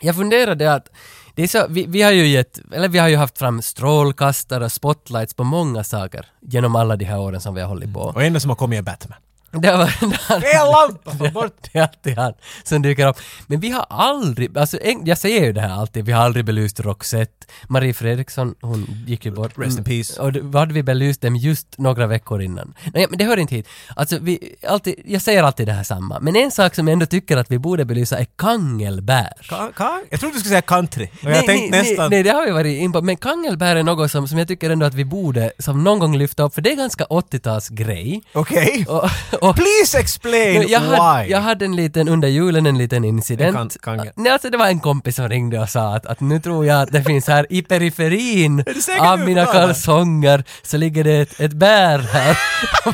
Jag funderade att det är så, vi, vi har ju gett, eller vi har ju haft fram strålkastare och spotlights på många saker genom alla de här åren som vi har hållit på. Mm. Och enda som har kommit är Batman. Det var, En lampa! Få bort! det är alltid han som dyker upp. Men vi har aldrig, alltså en, jag säger ju det här alltid, vi har aldrig belyst Roxette. Marie Fredriksson, hon gick ju bort. Rest in peace. Och då hade vi belyst dem just några veckor innan. Nej, men det hör inte hit. Alltså vi, alltid, jag säger alltid det här samma. Men en sak som jag ändå tycker att vi borde belysa är kangelbär. Ka- ka- jag trodde du skulle säga country. Och jag tänkte nej, nästan... nej, det har vi varit in på. Men kangelbär är något som, som jag tycker ändå att vi borde som någon gång lyfta upp, för det är ganska 80-talsgrej. Okej. Och, och, Please explain jag, hade, why! jag hade en liten, under julen en liten incident. En kan- kangel. Nej, alltså det var en kompis som ringde och sa att, att nu tror jag att det finns här i periferin av mina kalsonger så ligger det ett, ett bär här.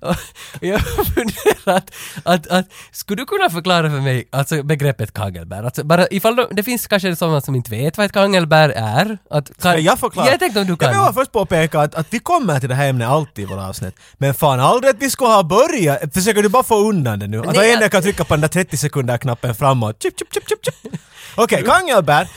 och jag funderar att, att, att, skulle du kunna förklara för mig alltså begreppet kangelbär? Alltså bara ifall de, det finns kanske sådana som inte vet vad ett kangelbär är. Att, kan, Ska jag förklara? Jag tänkte om du kan. Jag vill först påpeka att, att vi kommer till det här ämnet alltid i våra avsnitt. Men fan aldrig att vi skulle ha börjat. Försöker du bara få undan det nu? Att Nej, en jag- kan trycka på den där 30 sekunder knappen framåt. Chip, chip, chip, chip, chip. Okej, kangelbär.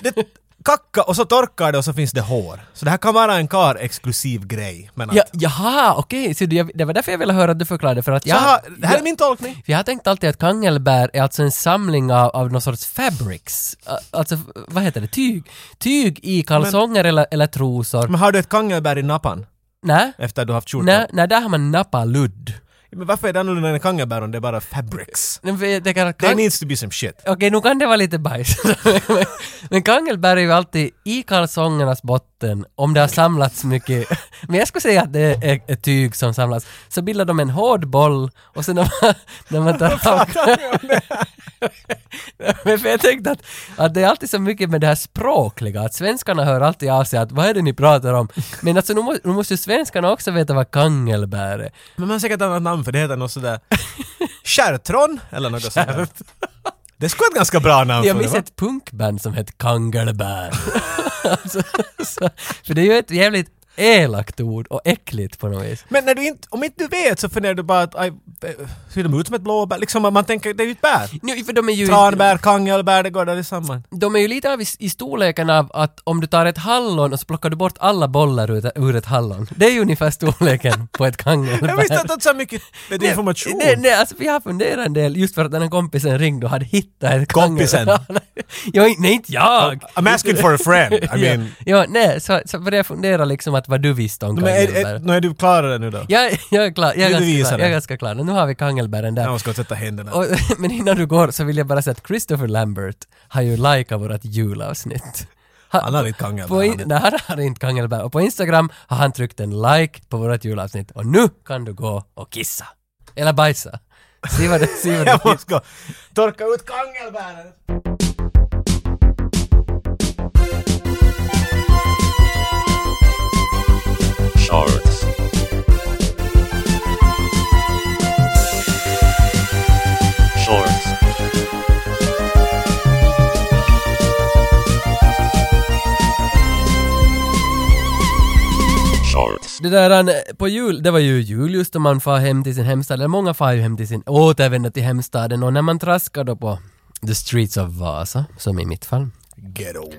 Det kacka och så torkar det och så finns det hår. Så det här kan vara en kar exklusiv grej. Men att, Ja, jaha, okej, jag- det var därför jag ville höra att du förklarade för att jag... här, det här är jag- min tolkning. Jag har tänkt alltid att kangelbär är alltså en samling av, av någon sorts fabrics. Alltså, vad heter det? Tyg. Tyg i kalsonger eller, eller trosor. Men har du ett kangelbär i nappan? Nej, Efter att du haft skjortan? nej, nej, där har man nappaludd. Men varför är det annorlunda än kangelbär om det är bara fabrics? Jag tänker att There kan- needs to be some shit. Okej, nu kan det vara lite bajs. men, men kangelbär är ju alltid i kalsongernas botten, om det har samlats mycket, men jag skulle säga att det är ett tyg som samlas, så bildar de en hård boll och sen när man, när man tar av... men för jag tänkte att, att det är alltid så mycket med det här språkliga, att svenskarna hör alltid av sig att vad är det ni pratar om? Men alltså nu, må, nu måste ju svenskarna också veta vad kangelbär är. Men man har säkert ett annat namn för det heter något sådär... Kärtron? Eller något sånt. Det skulle vara ett ganska bra namn Jag minns ett punkband som hette Kangelbär. Alltså, så, för det är ju elakt ord och äckligt på något vis. Men när du inte, om inte du vet så funderar du bara att aj, ser de ut som ett blåbär? Liksom man tänker det är ju ett bär. Nu, för de är ju, Tranbär, kangelbär, det går där samman. de är ju lite av i, i storleken av att om du tar ett hallon och så plockar du bort alla bollar ur, ur ett hallon. Det är ju ungefär storleken på ett kangelbär. Jag visste inte att så mycket du, information. Nej, nej, alltså vi har funderat en del just för att den här kompisen ringde och hade hittat ett Kompisen? kangel- jo, nej inte jag! I'm asking for a friend. I mean... ja, ja, nej, så, så började jag fundera liksom att vad du visste om Men är, kangelbär. är, nu är du klar det nu då? Jag, jag är klar, jag är, du ganska klar, jag är ganska klar. Nu har vi kangelbären där. Jag ska sätta händerna. Och, men innan du går så vill jag bara säga att Christopher Lambert har ju likat vårt julavsnitt. Han har inte kangelbär. In, nej, han har inte kangelbär. Och på Instagram har han tryckt en like på vårt julavsnitt. Och nu kan du gå och kissa. Eller bajsa. Se vad det, se vad Jag det måste gå torka ut kangelbären. Shorts. Det där han, på jul, det var ju jul just då man far hem till sin hemstad, eller många far ju hem till sin, återvänder till hemstaden och när man traskar då på the streets of Vasa, som i mitt fall, Ghetto.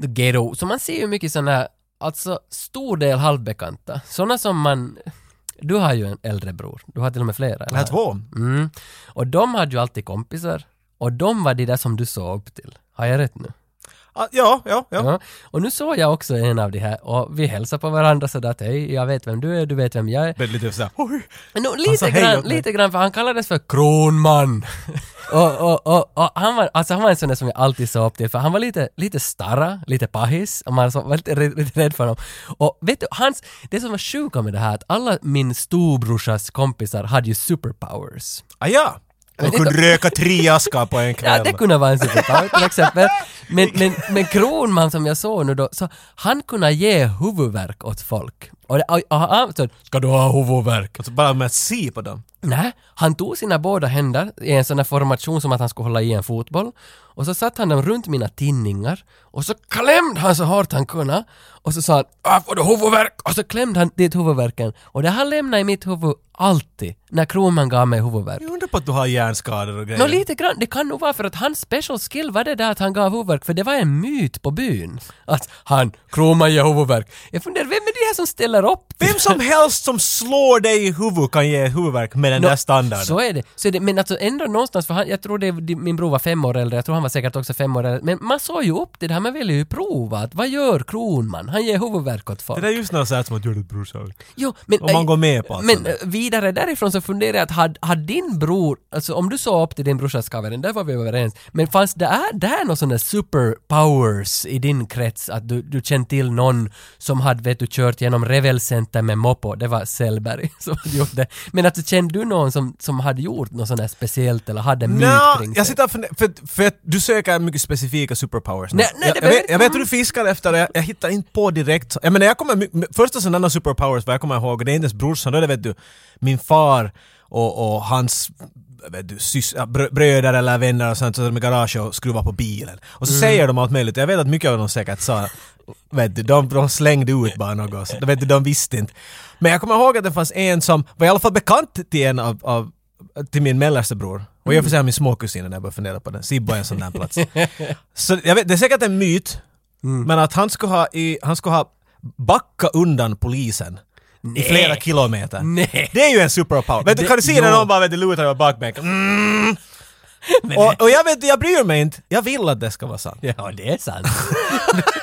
the ghetto, så man ser ju mycket sådana här, alltså stor del halvbekanta, sådana som man, du har ju en äldre bror, du har till och med flera. Jag har två. Mm. Och de hade ju alltid kompisar, och de var de där som du såg upp till. Har jag rätt nu? Ja, ja, ja. Ja. Och nu såg jag också en av de här och vi hälsar på varandra sådär att hej, jag vet vem du är, du vet vem jag är. Är lite sådär... Oj. Men sa lite, grann, lite grann, för han kallades för Kronman. och, och, och, och han var, alltså han var en sån där som jag alltid såg upp till, för han var lite, lite starra, lite pahis, och man var lite, rädd- lite rädd för honom. Och vet du, hans, det som var sjuka med det här, att alla min storbrorsas kompisar hade ju superpowers. Ah, ja. Det- kunde röka tre askar på en Ja, kväll. det kunde vara en superpower till exempel. Men, men, men Kronman som jag såg nu då, så han kunde ge huvudvärk åt folk. Och, det, och, och han, så, ska du ha huvudvärk? Alltså bara med att se på dem. Nej, han tog sina båda händer i en sån här formation som att han skulle hålla i en fotboll och så satte han dem runt mina tinningar och så klämde han så hårt han kunde och så sa han "Ah, får du huvudvärk?” och så klämde han dit huvudvärken och det har lämnat i mitt huvud alltid när Kronman gav mig huvudvärk. Jag undrar på att du har hjärnskador och grejer. Nå lite grann, det kan nog vara för att hans special skill var det där att han gav huvudvärk, för det var en myt på byn. Att han, Kronman ger huvudvärk. Jag funderar, vem är det här som ställer upp? Vem som helst som slår dig i huvudet kan ge huvudvärk med den Nå, där standarden. Så är det. Så är det. Men alltså ändå någonstans, för han, jag tror det, min bror var fem år äldre, jag tror han var säkert också fem år äldre. Men man såg ju upp till det här, man ville ju prova att vad gör Kronman? Han ger huvudvärk åt folk. Det där är just något sånt som att det brorsan. Jo, men, Om man äh, går med på allt Men sånt där. äh, vidare därifrån så funderar jag att hade, hade din bror, alltså om du såg upp till din brorsas cover, där var vi överens, men fanns det är där någon sån där superpowers i din krets? Att du, du kände till någon som hade, vet du, kört genom Revel Center med moppo, det var Sellberg som hade gjort det. Men att kände du någon som, som hade gjort något sånt där speciellt eller hade en myt kring sig? jag sitter funderar, för, för att du söker mycket specifika superpowers. Nej, nej, jag, jag, vet, jag vet hur du fiskar efter det, jag, hittar inte på direkt. Jag menar jag kommer, första sådana superpowers vad jag kommer ihåg, det är inte ens brorsan, då är det vet du, min far och, och hans vet du, sys, brö- bröder eller vänner och sånt, så de i garage och skruvar på bilen. Och så Mm. säger de allt möjligt, jag vet att mycket av dem säkert sa Vet du, de, de slängde ut bara något, så, vet du, de visste inte. Men jag kommer ihåg att det fanns en som var i alla fall bekant till en av, av till min mellersta bror. Och jag får säga min småkusin när jag börjar fundera på det. Sibbo är en sån där plats. Så jag vet, det är säkert en myt, men att han skulle ha, i, han skulle ha backa undan polisen i flera kilometer. Nej. Det är ju en superpower. Vet du, kan du se när någon bara vet lutar över bakbänken? Mm. Och, och jag vet jag bryr mig inte. Jag vill att det ska vara sant. Ja, det är sant.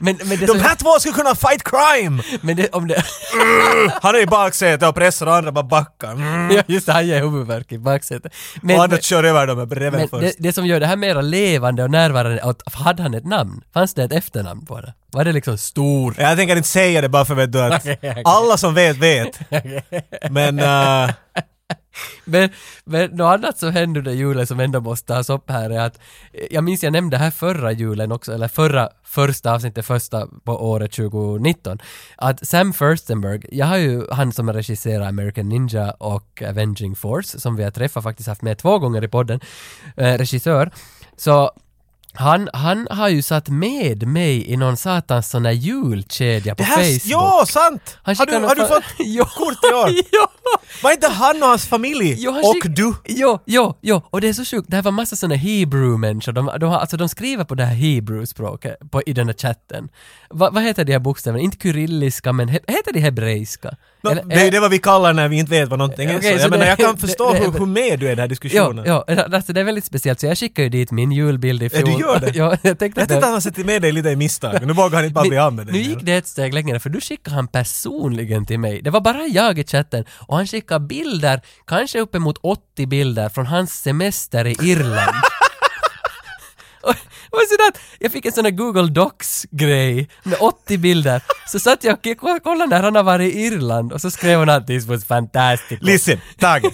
men, men det De här två skulle kunna fight crime! men det, om det, Han är i baksätet och pressar och andra bara backar. Mm. ja, just det, han ger huvudvärk i baksätet. Men, och andra kör över dem med breven men först. det, det som gör det här mer levande och närvarande, att hade han ett namn? Fanns det ett efternamn på det? Var det liksom stor? Jag tänker inte säga det bara för vet du, att Okej, okej. alla som vet vet. Men uh, men, men något annat som hände under julen som ändå måste tas upp här är att eh, jag minns jag nämnde här förra julen också, eller förra första avsnittet, första på året 2019, att Sam Furstenberg, jag har ju han som regisserar American Ninja och Avenging Force, som vi har träffat faktiskt haft med två gånger i podden, eh, regissör, så han, han har ju satt med mig i någon satans sån här julkedja på det här... Facebook. Ja, sant! Han Har du, har du fått Jo. kort i år? ja! Var inte han och hans familj? Jo, han och du? Jo, jo, jo, och det är så sjukt. Det här var massa såna Hebrew-människor. De, de, har, alltså, de skriver på det här Hebrew-språket i den här chatten. Va, vad heter de här bokstäverna? Inte kyrilliska, men he, heter de hebreiska? No, Eller- det är det vad vi kallar när vi inte vet vad någonting är. Okej, så så jag menar, det- jag kan förstå det- hur, hur med du är i den här diskussionen. jo, alltså det är väldigt speciellt, så jag skickade ju dit min julbild i Ja, du fjol. gör det? ja, jag tänkte Jag att han har sett med dig lite i misstag, nu vågar han inte bara bli av med nu, dig. nu gick det ett steg längre, för du skickade han personligen till mig. Det var bara jag i chatten, och han skickade bilder, kanske uppemot 80 bilder från hans semester i Irland. Och var sådär jag fick en sån här Google Docs-grej med 80 bilder. Så satt jag och kollade när han har varit i Irland och så skrev hon att this was fantastic. Listen, Tage.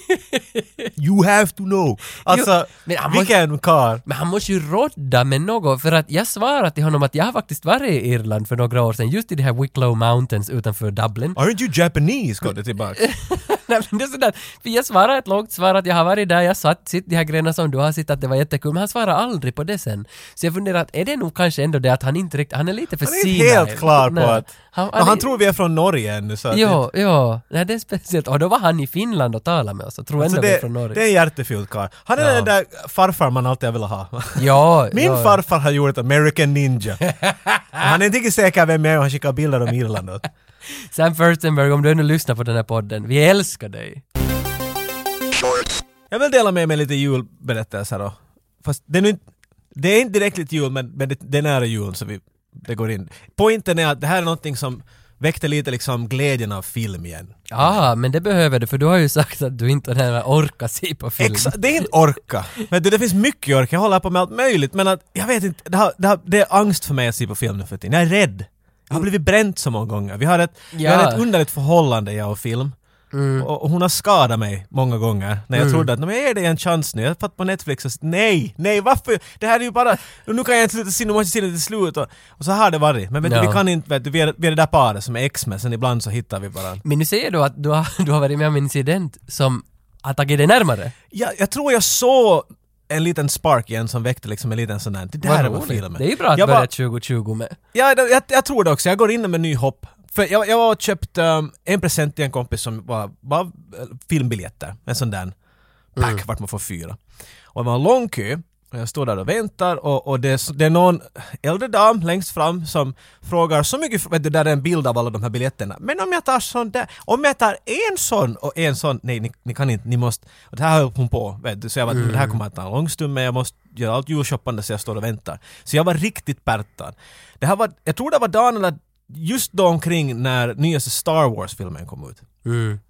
you have to know. Alltså, men han måste- vilken karl. Men han måste ju rodda med något, för att jag svarade till honom att jag har faktiskt varit i Irland för några år sedan, just i de här Wicklow Mountains utanför Dublin. Aren't you Japanese? Går det tillbaka. Nej, men det är sådär, för jag svarade ett långt svar att jag har varit där, jag satt, sitt de här grejerna som du har sett att det var jättekul, men han svarade aldrig på det sen. Så jag funderar att är det nog kanske ändå det att han inte riktigt, han är lite för Han är inte helt klar på att... Han, Han, han tror vi är från Norge ännu så att Jo, jo, nej, det är speciellt. Och då var han i Finland och talade med oss och tror Alltså ändå vi är det, från Norge. det är en hjärtefylld karl. Han är Ja. den där farfar man alltid har velat ha. Ja, Min ja. farfar har gjort American Ninja. han är inte säker vem jag är och han skickar bilder om Irland åt. Sam Furstenberg, om du ännu lyssnar på den här podden, vi älskar dig. Jag vill dela med mig lite julberättelser då. Fast det är, nu inte, det är inte direkt lite jul men, men det, det är nära jul så vi, det går in. Poängen är att det här är någonting som väckte lite liksom glädjen av film igen. Ja, men det behöver du, för du har ju sagt att du inte har orkar se på film. Exa, det är inte orka. Vet du, det finns mycket orka, jag håller på med allt möjligt men att, jag vet inte, det, har, det, har, det är angst för mig att se på film nu för tiden. Jag är rädd. Jag har blivit bränt så många gånger. Vi har ett, vi har Ja. ett underligt förhållande jag och film. Och, och hon har skadat mig många gånger när jag trodde att "Nej, men jag ger dig en chans nu, jag har fått på Netflix och s- nej, nej varför? Det här är ju bara, nu kan jag inte sluta se, nu måste jag se det till slut och, och så har det varit. Men vet du, Ja. vi kan inte, vet du, vi är, vi är det där paret som är ex med, sen ibland så hittar vi varandra. Men nu säger du att du har, du har varit med om en incident som har tagit dig närmare. Jag, jag tror jag såg en liten spark igen som väckte liksom en liten sån där, det där var filmen. Det är ju bra att jag börja var, 2020 med. ja, jag, jag tror det också, jag går in med ny hopp. För jag, jag var och köpt um, en present till en kompis som var, var eh, filmbiljetter, en sån där pack Mm. vart man får fyra. Och det var en lång kö och jag står där och väntar och, och det, är, det är någon äldre dam längst fram som frågar så mycket, vet du, där är en bild av alla de här biljetterna. Men om jag tar sån där, om jag tar en sån och en sån, nej ni, ni kan inte, ni måste, och det här höll hon på, vet du, så jag var, det här kommer att ta en lång stund men jag måste göra allt julshoppande så jag står och väntar. Så jag var riktigt pärtad. Det här var, jag tror det var dagen eller just då omkring när nyaste Star Wars-filmen kom ut. Mm.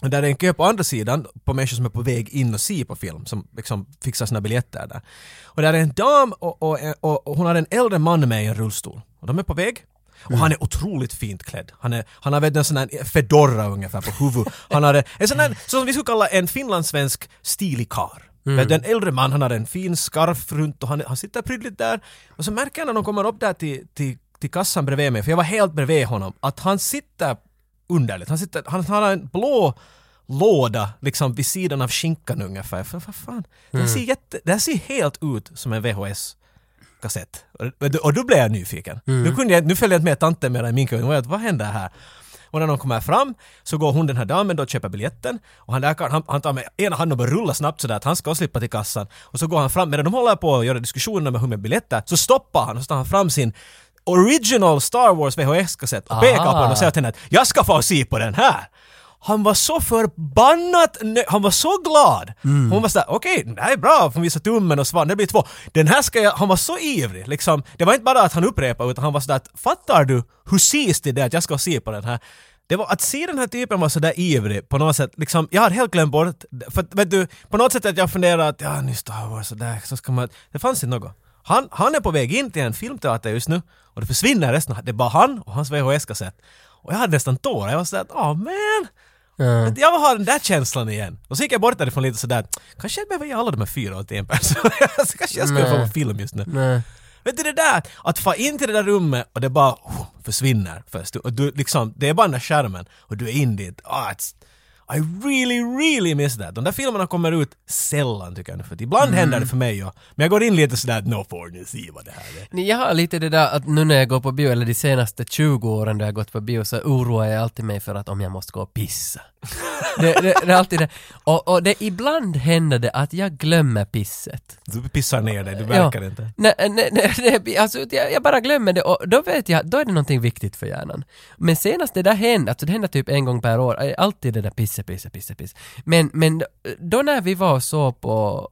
Där är en kö på andra sidan på människor som är på väg in och se på film, som liksom fixar sina biljetter där. Och där är en dam och, och, och, och hon har en äldre man med i en rullstol. Och de är på väg. Och han är otroligt fint klädd. Han, är, han har vet, en sån här fedora ungefär på huvudet. Han har en sån här, så som vi skulle kalla en finlandssvensk stilig karl. Vet du, En äldre man, han har en fin skarf runt och han, han sitter prydligt där. Och så märker jag när de kommer upp där till, till, till kassan bredvid mig, för jag var helt bredvid honom, att han sitter underligt. Han, sitter, han, han har en blå låda liksom vid sidan av skinkan ungefär. För vad fan, det, här ser jätte, det ser helt ut som en VHS kassett. Och, och då blev jag nyfiken. Nu, kunde jag, nu följde jag inte med tanten mer i min kö. Vad, vad händer här? Och när de kommer fram så går hon den här damen då och köper biljetten och han, där, han, han tar med ena handen och börjar rulla snabbt sådär att han ska slippa till kassan. Och så går han fram, medan de håller på att göra diskussioner med hur med biljetter, så stoppar han och så tar han fram sin original Star Wars VHS-kassett och pekar på den och säger till henne att jag ska få se på den här. Han var så förbannat nö- han var så glad. Hon var sådär, okej, det här är bra, hon visar tummen och svan, det blir två. Den här ska jag, han var så ivrig liksom. Det var inte bara att han upprepade utan han var sådär att, fattar du hur sist det är att jag ska se på den här? Det var att se den här typen vara sådär ivrig på något sätt, liksom, jag hade helt glömt bort, för vet du, på något sätt att jag funderade att ja, nu Star Wars sådär, så ska man, det fanns inte något. Han, han är på väg in till en filmteater just nu och det försvinner resten, det är bara han och hans VHS-kassett. Och jag hade nästan tårar, jag var sådär, åh man! Ja. Vet du, Jag vill ha den där känslan igen. Och så gick jag bort därifrån lite sådär, kanske jag behöver ge alla de här fyra åt en person. så kanske jag skulle få en film just nu. Nej. Vet du det där, att få in till det där rummet och det bara oh, försvinner först. Och du liksom, det är bara den där skärmen och du är in dit. Ah, it's, I really, really miss that. De där filmerna kommer ut sällan tycker jag nu för att ibland händer det för mig ja. Men jag går in lite sådär, no får ni se vad det här är. Jag har lite det där att nu när jag går på bio, eller de senaste 20 åren då jag gått på bio, så oroar jag alltid mig för att om jag måste gå och pissa. Det, det, det är alltid det. Och, och det, ibland händer det att jag glömmer pisset. Du pissar ner dig, du verkar inte. Nej, nej, nej, nej, alltså, jag, jag bara glömmer det och då vet jag, då är det någonting viktigt för hjärnan. Men senast det där hände, alltså det händer typ en gång per år, är alltid det där pisse, pisse, pisse, pisse. Men, men då när vi var så på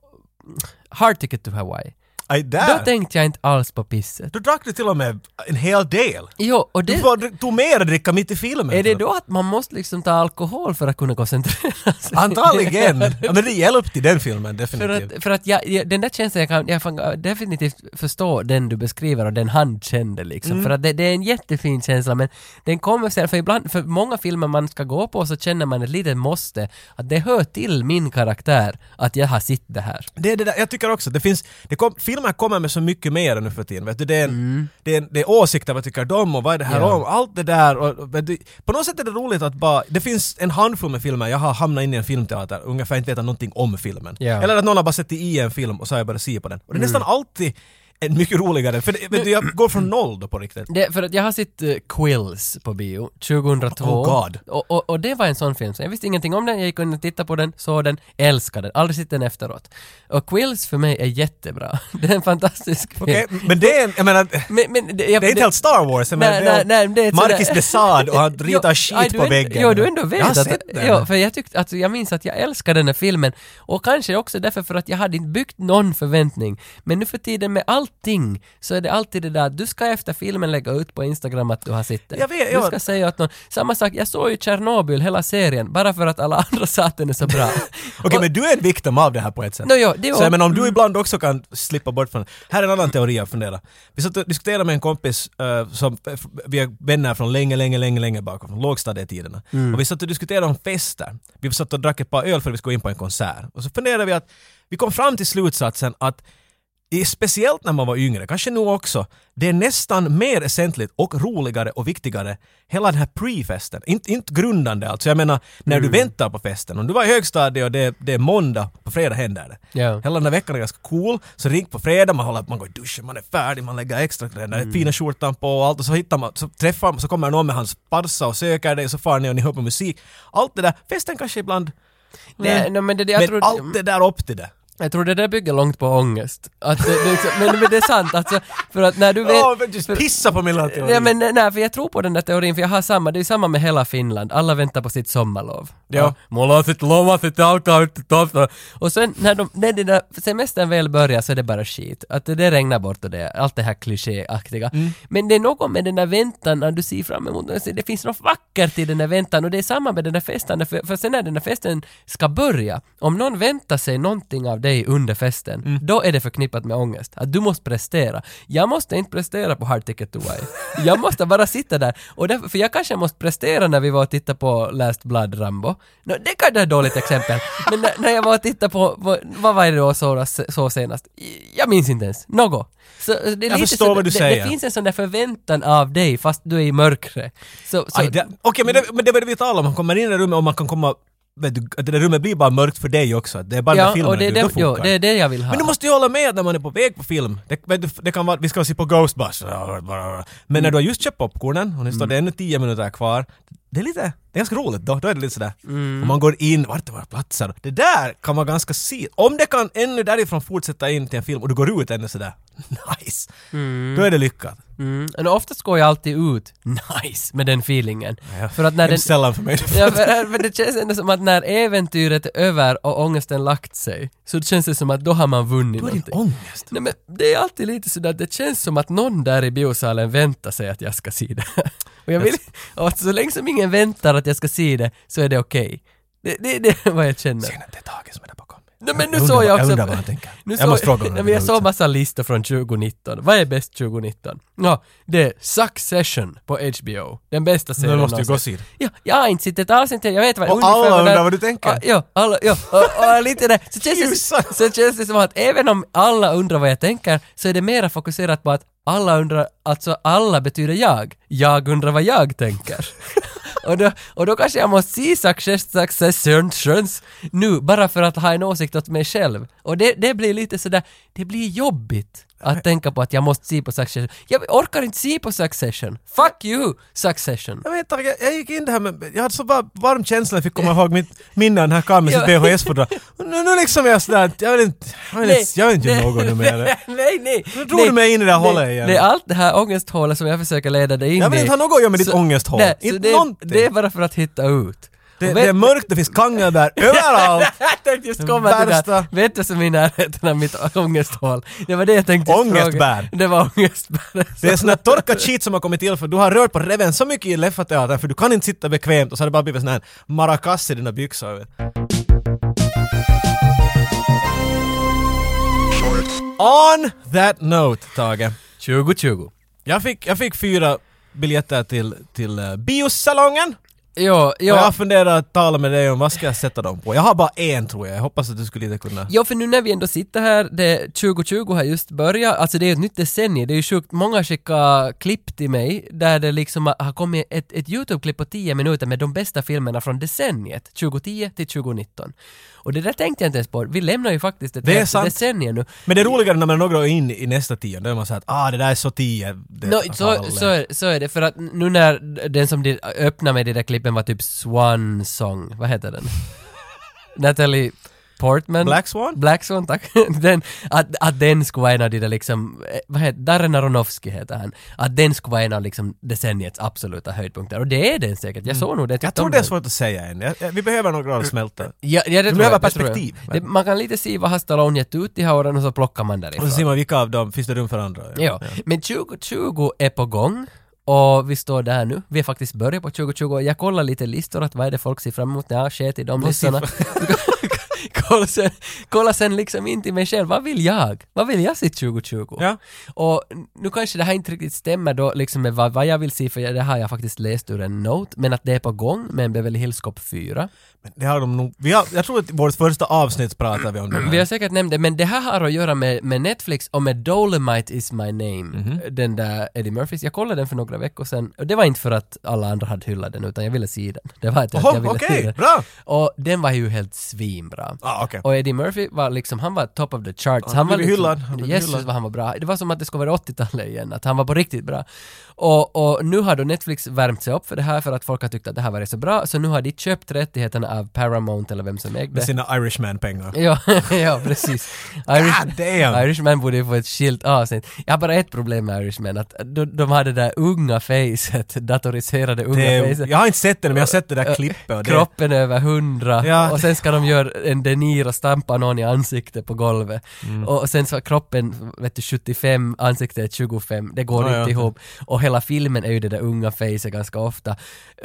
Hard Ticket to Hawaii, Aj, då tänkte jag inte alls på pisset. Då drack du till och med en hel del. Jo, och Du det, får, tog med dig dricka mitt i filmen. är det då att man måste liksom ta alkohol för att kunna koncentrera sig? Antagligen! ja, men det hjälpte i den filmen För definitivt. att, för att jag, jag, den där känslan, jag kan, jag kan definitivt förstå den du beskriver och den han kände liksom. Mm. För att det, det är en jättefin känsla men den kommer sen, för ibland, för många filmer man ska gå på så känner man ett litet måste, att det hör till min karaktär att jag har sett det här. Det är det där, jag tycker också, det finns, det kom, filmer kommer med så mycket mer nu för tiden. Vet du, det, är en, Mm. det, är en, det är åsikter, vad tycker de och vad är det här Ja. om? Allt det där. Och, och, du, på något sätt är det roligt att bara, det finns en handfull med filmer, jag har hamnat in i en filmteater och ungefär inte vetat någonting om filmen. Mm. Eller att någon har bara sett i en film och så har jag börjat se på den. Och det är nästan alltid en mycket roligare, för det, du, jag går från noll då på riktigt. Det, för att jag har sett uh, Quills på bio 2002. Oh God. Och, och, och det var en sån film, så jag visste ingenting om den, jag gick in och tittade på den, såg den, älskade den, aldrig sett den efteråt. Och Quills för mig är jättebra. Det är en fantastisk film. Okej, men det är en, jag menar, Men, men, det, jag, det är inte helt Star Wars, jag menar, Nej, det är nej, nej, det är ett Marcus de Sade och han ritar skit på väggen. Jo, du ändå vet jag har att... sett den. Jo, för jag tyckte, alltså jag minns att jag älskar den här filmen och kanske också därför för att jag hade inte byggt någon förväntning. Men nu för tiden med allting så är det alltid det där att du ska efter filmen lägga ut på Instagram att du har sett den. Jag vet, du ja. ska säga att någon... Samma sak, jag såg ju Tjernobyl hela serien bara för att alla andra sa att den är så bra. Okej, Och- men du är en victim av det här på ett sätt. Nå, jo, det så jag menar om mm. du ibland också kan slippa bort från Här är en annan teori jag funderar. Vi satt och diskuterade med en kompis eh, som, vi är vänner från länge, länge, länge, länge bakom, från lågstadietiderna. Mm. Och vi satt och diskuterade om fester. Vi satt och drack ett par öl för att vi skulle gå in på en konsert. Och så funderade vi att vi kom fram till slutsatsen att i, speciellt när man var yngre, kanske nu också, det är nästan mer väsentligt och roligare och viktigare hela den här pre-festen. Inte, inte grundande alltså, jag menar när Mm. du väntar på festen. Om du var i högstadiet och det, det är måndag, på fredag händer det. Ja. Hela den här veckan är ganska cool, så ring på fredag, man, håller, man går i duschen, man är färdig, man lägger extra kläder, Mm. fina skjortan på och allt och så hittar man, så träffar man, så kommer någon med hans parsa och söker dig och så far ni och ni hör på musik. Allt det där, festen kanske ibland Nej, no, men det, jag, men tror, allt det där upp till det. Jag tror det där bygger långt på ångest. Att det, det, liksom- men, men det är sant alltså, för att när du vet... Men just för- pissa på min teori. Ja, men nej, för jag tror på den där teorin, för jag har samma, det är samma med hela Finland, alla väntar på sitt sommarlov. Ja. Mulla on sitt loma, sitt alkaa tofta. Och sen när, de, när den där semestern väl börjar så är det bara skit. Att det, det regnar bort och det, allt det här klichéaktiga. Mm. Men det är något med den där väntan när du ser fram emot det, det finns något vackert i den där väntan och det är samma med den där festen, för, för sen när den där festen ska börja, om någon väntar sig någonting av dig under festen, Mm. då är det förknippat med ångest. Att du måste prestera. Jag måste inte prestera på Hard Ticket to Hawaii. Jag måste bara sitta där. Och därför, för jag kanske måste prestera när vi var och tittade på Last Blood Rambo. No, det kan vara ett dåligt exempel. Men när, när jag var och tittade på, på vad var det då så, så senast? Jag minns inte ens. Något. Så det är lite förstår så, vad du det, säger. Det finns en sån där förväntan av dig fast du är i mörkret. Så, så, Okej, men, det, men det var det vi talade om, man kommer in i rummet och man kan komma Vet du, det där rummet blir bara mörkt för dig också. Det är bara ja, filmen och det du, då det, jo, funkar det är det jag vill ha. Men du måste ju hålla med att när man är på väg på film, det, du, det kan vara, vi ska se på Ghostbusters, men när du har just köpt popcornen och nu står det ännu tio minuter kvar, det är lite, det är ganska roligt då, då är det lite sådär. Mm. Och man går in, vart är våra platser? Det där kan man ganska se, om det kan ännu därifrån fortsätta in till en film och du går ut ännu sådär, nice! Då är det lyckat. Mm. Men oftast går jag alltid ut nice med den feelingen. För att när Det är den, sällan för mig. Ja, för, för det känns ändå som att när äventyret är över och ångesten lagt sig, så känns det som att då har man vunnit Då är det någonting. ångest. Nej men det är alltid lite sådär, det känns som att någon där i biosalen väntar sig att jag ska se det. och jag vill, och så länge som ingen väntar att jag ska se det, så är det okej. Det, det, det är vad jag känner. Ni att det är Tage som är där? Nej, men nu såg jag också... jag undrar vad han tänker. Nu Jag måste fråga honom jag såg massa listor från 2019. Vad är bäst 2019? Ja, det är Succession på HBO. Den bästa serien Nu måste ju gå se Ja, jag har inte sett ett alls inte, jag vet vad Och alla undrar det- vad du tänker. Ah, ja, alla, ja, och, och lite det. Så känns det, så känns det som att även om alla undrar vad jag tänker, så är det mera fokuserat på att alla undrar, alltså alla betyder jag. Jag undrar vad jag tänker. och, då, och då kanske jag måste se Successions nu, bara för att ha en åsikt åt mig själv. Och det, det blir lite sådär, det blir jobbigt att tänka på att jag måste se på Succession. Jag orkar inte se på Succession. Fuck you, Succession. Jag vet Tage, jag gick in det här med, jag hade så bara varm känsla, jag fick komma ihåg mitt minne av den här karln med sitt. VHS-fodral. Nu, nu liksom är jag sådär, jag vill inte, jag vill inte, jag vill inte göra något nu mer. nej, nej. Nu drog du mig in i det här hålet igen. Det är allt det här ångesthålet som jag försöker leda dig in Jag vill i. inte ha något att göra med ditt ångesthål. Nej, Inte det, någonting. det är bara för att hitta ut. Det, det är mörkt, det finns kangelbär överallt. jag tänkte just komma till det. här. Vet du som i närheten av mitt ångesthål? Det var det jag tänkte Ångestbär. fråga. Det var ångestbär. Det är sån här torkad skit som har kommit till för du har rört på reven så mycket i Leffa-teatern för du kan inte sitta bekvämt och så har det bara blivit sån här maracas i dina byxor. On that note, Tage. 2020. Jag fick, jag fick fyra biljetter till, till uh, biosalongen. Jo, Och jo. jag funderar att tala med dig om vad ska jag sätta dem på. Jag har bara en tror jag. Jag hoppas att du skulle lite kunna... Jo, för nu när vi ändå sitter här, det 2020 har just börjat, alltså det är ett nytt decennium, det är ju sjukt, många skickar klipp till mig där det liksom har- kommit ett, ett YouTube-klipp på 10 minuter med de bästa filmerna från decenniet, 2010 till 2019. Och det där tänkte jag inte ens på, vi lämnar ju faktiskt ett Det är decennium nu. Men det är roligare när man är några in i nästa tio. Då är man såhär att ah det där är så tio. Det No, har så, så, är, så är det, för att nu när den som de, öppnade med det där klippen var typ Swan Song, vad heter den? Natalie Portman? Black Swan? Black Swan, tack. den, att, att den skulle vara en av de där liksom, eh, vad heter Darren Aronofsky heter han. Att den skulle vara en av liksom decenniets absoluta höjdpunkter. Och det är den säkert, jag såg nog det. Jag tror det är svårt att säga än. Vi behöver några år smälta. Ja, ja, det tror behöver jag, perspektiv, Det, man kan lite se vad har Stallone gett ut i håren och så plockar man Och därifrån. så ser man vilka av dem, finns det rum för andra? Ja, men 2020 är på gång och vi står där nu. Vi har faktiskt börjat på 2020 och jag kollar lite listor att vad är det folk ser fram emot. Ja, shit i de listorna. kolla, sen, kolla sen liksom in till mig själv, vad vill jag? Vad vill jag se 2020? Ja. Och nu kanske det här inte riktigt stämmer då liksom med vad, vad jag vill se, för det har jag faktiskt läst ur en note, men att det är på gång med en Beverly Hills Cop 4. Men det har de nog... Vi har, jag tror att vårt första avsnitt pratade vi om det Vi här. har säkert nämnt det, men det här har att göra med, med Netflix och med Dolomite is my name. Mhm. Den där Eddie Murphys. Jag kollade den för några veckor sedan och det var inte för att alla andra hade hyllat den utan jag ville se den. Det var att jag, Oho, jag ville okej, se den. bra! Och den var ju helt svinbra. Ah, okej. Och Eddie Murphy var liksom, han var top of the charts. Han Han var liksom, hyllad, han Jesus hyllad. vad han var bra. Det var som att det skulle vara 80-talet igen, att han var på riktigt bra. Och, och nu har då Netflix värmt sig upp för det här för att folk har tyckt att det här var så bra, så nu har de köpt rättigheterna av Paramount eller vem som ägde. Med sina Irishman-pengar. Ja, ja precis. Irish, God damn! Irishman borde ju få ett skilt avsnitt. Jag har bara ett problem med Irishman, att de, de har det där unga facet, datoriserade unga Det, facet. jag har inte sett den, men jag har sett det där klippet och det... Kroppen är över hundra Ja. och sen ska de göra en De Niro stampa någon i ansiktet på golvet. Mm. Och sen så kroppen, vet du, 75, ansiktet är 25, det går Ja, inte ja. ihop. Och hela filmen är ju det där unga facet ganska ofta.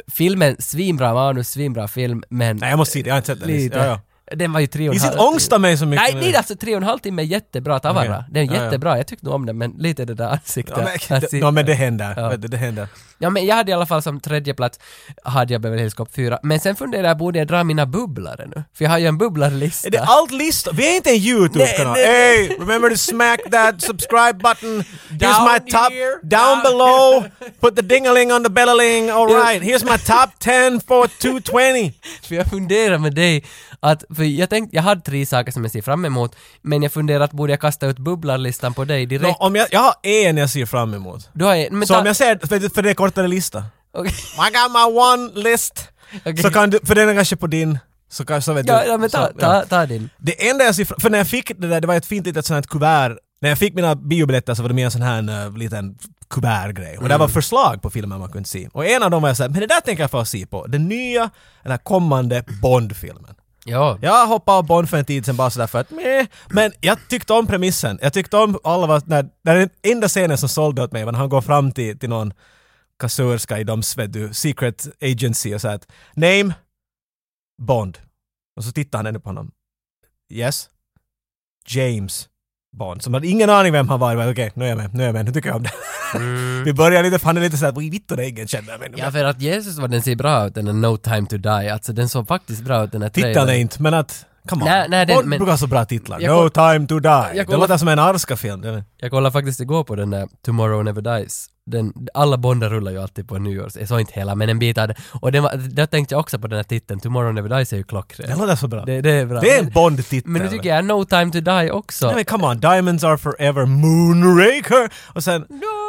Filmen, svinbra manus, svinbra film, men Nej, jag måste se det, jag har inte sett den. lite. Ja, ja. Den var ju tre och en halv... ångstar mig så mycket Nej, nu. nej alltså tre och en halv timme är jättebra Tavara. Okej. Den är Ja, ja. jättebra, jag tyckte nog om den men lite det där ansiktet. Ja, men, att se- ja, men det händer. Ja. Du, det händer. Ja men jag hade i alla fall som tredje plats hade jag Beverly Hills Cop 4. Men sen funderade jag, borde jag dra mina bubblare nu? För jag har ju en bubblarlista. Är det allt listor? Vi är inte en YouTube-kanal. Hey, remember to smack that subscribe button. Here's Down my top, here, down, down- below. Put the dingaling on the belling. All Ja. right, here's my top 10 for 220. För jag funderar med dig att, för jag tänkte, jag hade tre saker som jag ser fram emot, men jag funderar att borde jag kasta ut bubblarlistan på dig direkt? Nå, om jag, jag har en jag ser fram emot. Du har en, men Så ta- om jag säger, för, för det är kortare lista. Okej. I got my one list. Okej. Så kan du, för den är kanske på din. Så kanske så vet Ja, du. ja men ta, så, ta, ta din. Det enda jag ser fram- för när jag fick det där, det var ett fint litet sånt här kuvert. När jag fick mina biobiljetter så var det med en sån här uh, liten kuvertgrej. Och det var förslag på filmer man kunde se. Och en av dem var jag såhär, men det där tänker jag få se på. Den nya, eller kommande Bond-filmen. Ja. Jag hoppade av Bond för en tid sen bara sådär för att meh. Men jag tyckte om premissen. Jag tyckte om alla var, när, när den enda scenen som sålde åt mig var när han går fram till, till någon kassörska i Doms, du, secret agency och säger att name Bond. Och så tittar han ännu på honom. Yes. James Bond. Som hade ingen aning vem han var. Okej, okay, Okej, nu är jag med, nu är jag med, nu tycker jag om det. Vi börjar lite, för han är lite såhär, "Oj, vittu det är ingen känner mig. Ja, för att Jesus vad den ser bra ut, den är No time to die. Alltså den såg faktiskt bra ut den här trailern. är inte, men att, come on. Nej, nej, den- Bond men- brukar ha så bra titlar. Jag No koll- time to die. Jag Det låter som en Arska-film. det- Jag kollade faktiskt igår på den där Tomorrow Never Dies. Den, alla Bondar rullar ju alltid på nyårs, jag såg inte hela men en bit av det. Och den var, där tänkte jag också på den här titeln, Tomorrow Never Dies är ju Det klockren. låter så bra. Det, det är bra. Det är en Bond-titel. Men nu tycker jag No time to die också. Nej men come on, Diamonds are forever, Moonraker! Och sen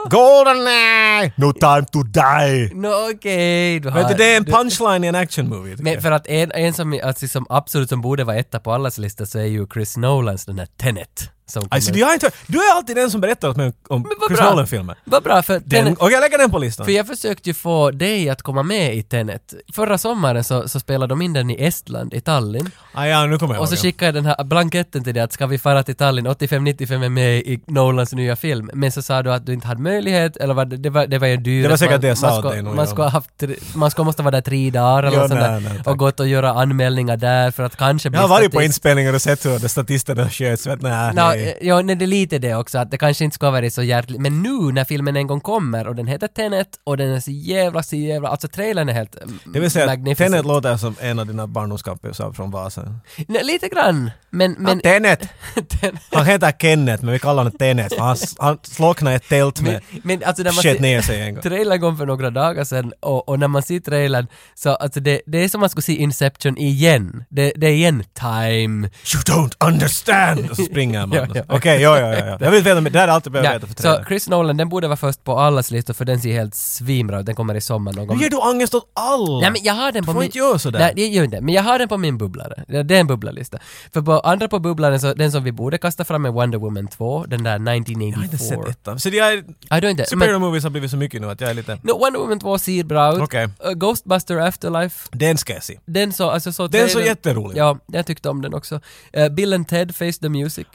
Goldeneye! No time to die! Nå okej, har... Vet du, det är en punchline i en actionmovie. Men för att en, en som, alltså, som absolut som borde vara etta på allas lista så är ju Chris Nolans den här Tenet. Alltså, jag inte, du är alltid den som berättar åt mig om Chris. Nolan-filmer. Vad bra för Den, och jag lägger den på listan. För jag försökte ju få dig att komma med i Tenet. Förra sommaren så, så spelade de in den i Estland, i Tallinn. Ah, ja, nu kommer jag Och så skickade jag den här blanketten till dig att ska vi fara till Tallinn, 85-95 är med i Nolans nya film. Men så sa du att du inte hade möjlighet, eller vad, det, var, det var ju dyrt. Det var säkert man, det jag sa man åt ska, dig Man ska haft, man ska måste vara där tre dagar eller sånt nej, nej, och gått och göra anmälningar där för att kanske Jag har varit på inspelningar och sett hur statisterna sköts. Vet, nej, Nå, nej. eh, ja, nej, det är lite det också, att det kanske inte ska vara så hjärtligt. Men nu när filmen en gång kommer och den heter Tenet och den är så jävla, så jävla, alltså trailern är helt mm, Det vill säga att. Tenet låter som en av dina barndomskompisar från Vasa. Nej, lite grann, men... men Men, Tenet! Tenet- Han heter Kenneth men vi kallar honom Tenet han, han slocknade i ett tält men, med men alltså när man ser- ner sig en gång. Trailern kom för några dagar sedan och, och när man ser trailern så alltså det, det är som man skulle se Inception igen. Det, det är igen time. You don't understand! Och så springer man. Okej, ja, ja, ja, ja. Jag vill veta, det här är alltid behöver Ja, veta för så trailern. Chris Nolan, den borde vara först på allas listor för den ser helt svinbra ut. Den kommer i sommar någon gång. Nu ger du ångest åt alla! Nej men jag har den på får min... inte göra sådär. Nej, det gör inte. Men jag har den på min bubblare. Det det är en bubblarlista. För på andra på bubblaren så, den som vi borde kasta fram är Wonder Woman 2, den där Jag har inte sett 1984. ettan. Så jag, Ja, du har inte? superhero Men, movies har blivit så mycket nu att jag är lite... no, Wonder Woman 2 ser bra ut. Okej. Uh, Ghostbuster Afterlife, Den ska jag se. den så, alltså så Den trailern- jätterolig Ja, jag tyckte om den också. Uh, Bill and Ted Face the Music.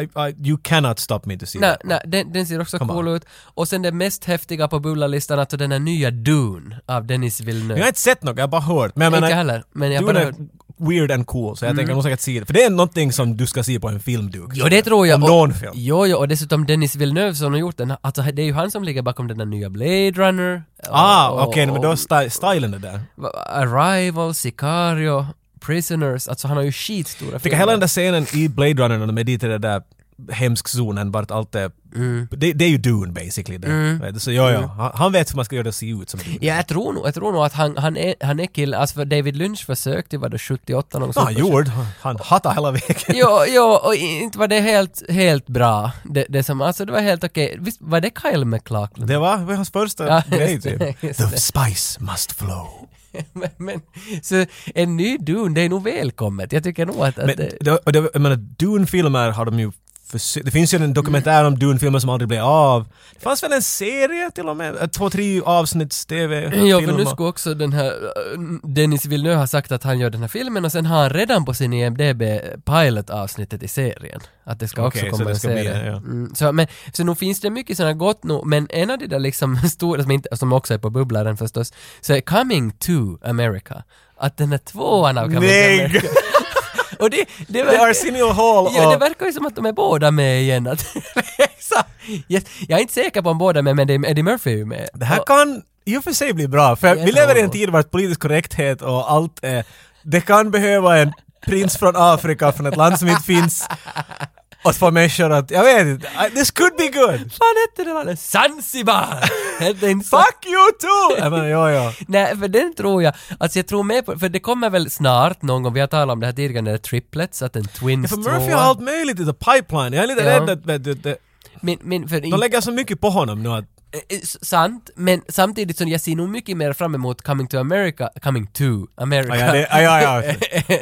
I, I, you cannot stop me to see Nej, that. nej, den, den ser också Come cool on. ut. Och sen det mest häftiga på bubblarlistan, alltså den här nya Dune av Dennis Villeneuve. Jag har inte sett något, jag har bara hört. Men jag inte menar, heller, men jag Dune bara är weird and cool, så jag Mm. tänker nog säkert se det. För det är någonting som du ska se på en filmduk. Jo, det tror jag. Om någon film. Jo, jo, och dessutom Dennis Villeneuve som har gjort den, alltså det är ju han som ligger bakom den där nya Blade Runner. Ah, och- okej, men då stilen är där. Arrival, Sicario, Prisoners, alltså han har ju skitstora Jag tycker hela den där scenen i Blade Runner när de är dit i den där hemsk zonen vart allt är... Mm. Det, det är ju Dune basically det. Du, Så ja, ja. Han, han vet hur man ska göra det se ut som Dune. Ja, jag tror nog, jag tror nog att han, han är, han är killen, alltså för David Lynch försökte ju var det 78 någon Ja, han gjorde. Han, hatar hela vägen. Jo, jo, och inte var det helt, helt bra. Det, det som, alltså det var helt okej. Visst var det Kyle MacLachlan? Det var, det var hans första Ja, grej typ. The spice must flow. men, men, så en ny Dune, det är nog välkommet. Jag tycker nog att, att Men, det, och det, jag menar, Dune-filmer har de ju Det finns ju en dokumentär om Dune-filmer som aldrig blev av. Det fanns väl en serie till och med? Två, tre avsnitts TV-film. Ja, för nu skulle också den här äh, Dennis Villeneuve ha sagt att han gör den här filmen och sen har han redan på sin IMDB pilot-avsnittet i serien. Att det ska också så komma det en ska bli serie. det, ja. mm, så, men, så nog finns det mycket sådana gott nog, men en av de där liksom stora, som, inte, som också är på bubblaren förstås, så är Coming to America. Att den här tvåan av Coming to America. och det, det, verkar, Arsenio Hall och... Ja, det verkar ju som att de är båda med igen. Att, yes. Jag är inte säker på om båda är med, men Eddie Murphy är ju med. Det här Och- kan i och för sig bli bra, för vi lever i en tid vart politisk korrekthet och allt är... Det kan behöva en prins från Afrika, från ett land som inte finns, och få människor att... Jag vet inte, this could be good! fan hette det landet? Zanzibar! Hette inte så? Fuck you too! Jag menar, ja, ja. Nej, för den tror jag, alltså jag tror med på, för det kommer väl snart någon gång, vi har talat om det här tidigare, när det är triplets, att en twins För Murphy har allt möjligt i the pipeline. Jag är lite Ja. rädd att vet du, det, Men, men för de lägger så mycket på honom nu att... Eh, s- Sant, men samtidigt som jag ser nog mycket mer fram emot Coming to America, Coming to America, Ja, det- ja, ja, ja.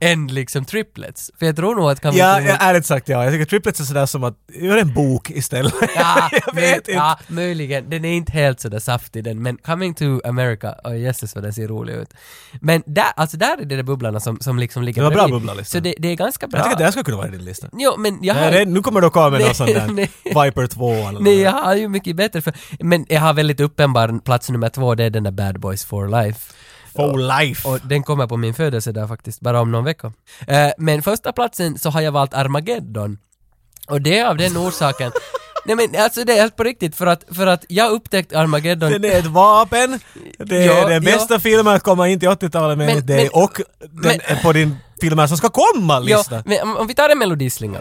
än liksom triplets. För jag tror nog att Coming Ja, to ja, ärligt sagt ja. Jag tycker triplets är sådär som att göra en bok istället. Ja, jag men- vet inte. Ja, möjligen. Den är inte helt sådär saftig den, men Coming to America, oh jösses vad den ser rolig ut. Men där, alltså där är det de bubblarna som, som liksom ligger Det var bra bredvid. bubblalista. Så det, det är ganska bra. Jag tycker att det här skulle kunna vara i din lista. Jo, men jag har... är rädd, nu kommer du komma med Nej, någon sån där nej. Viper 2 eller Nej, jag har ju mycket bättre för... Men jag har väldigt uppenbar plats nummer två, det är den där Bad Boys for Life. For life. Och den kommer på min födelsedag faktiskt, bara om någon vecka. Eh, men första platsen så har jag valt Armageddon. Och det är av den orsaken Nej men alltså det är helt på riktigt för att, för att jag upptäckte Armageddon Den är ett vapen, det är Ja, den ja. bästa filmen att komma in till 80-talet med Men- det men- och den men- är på din filmer som ska komma Ja, lista. men om, om vi tar en melodislinga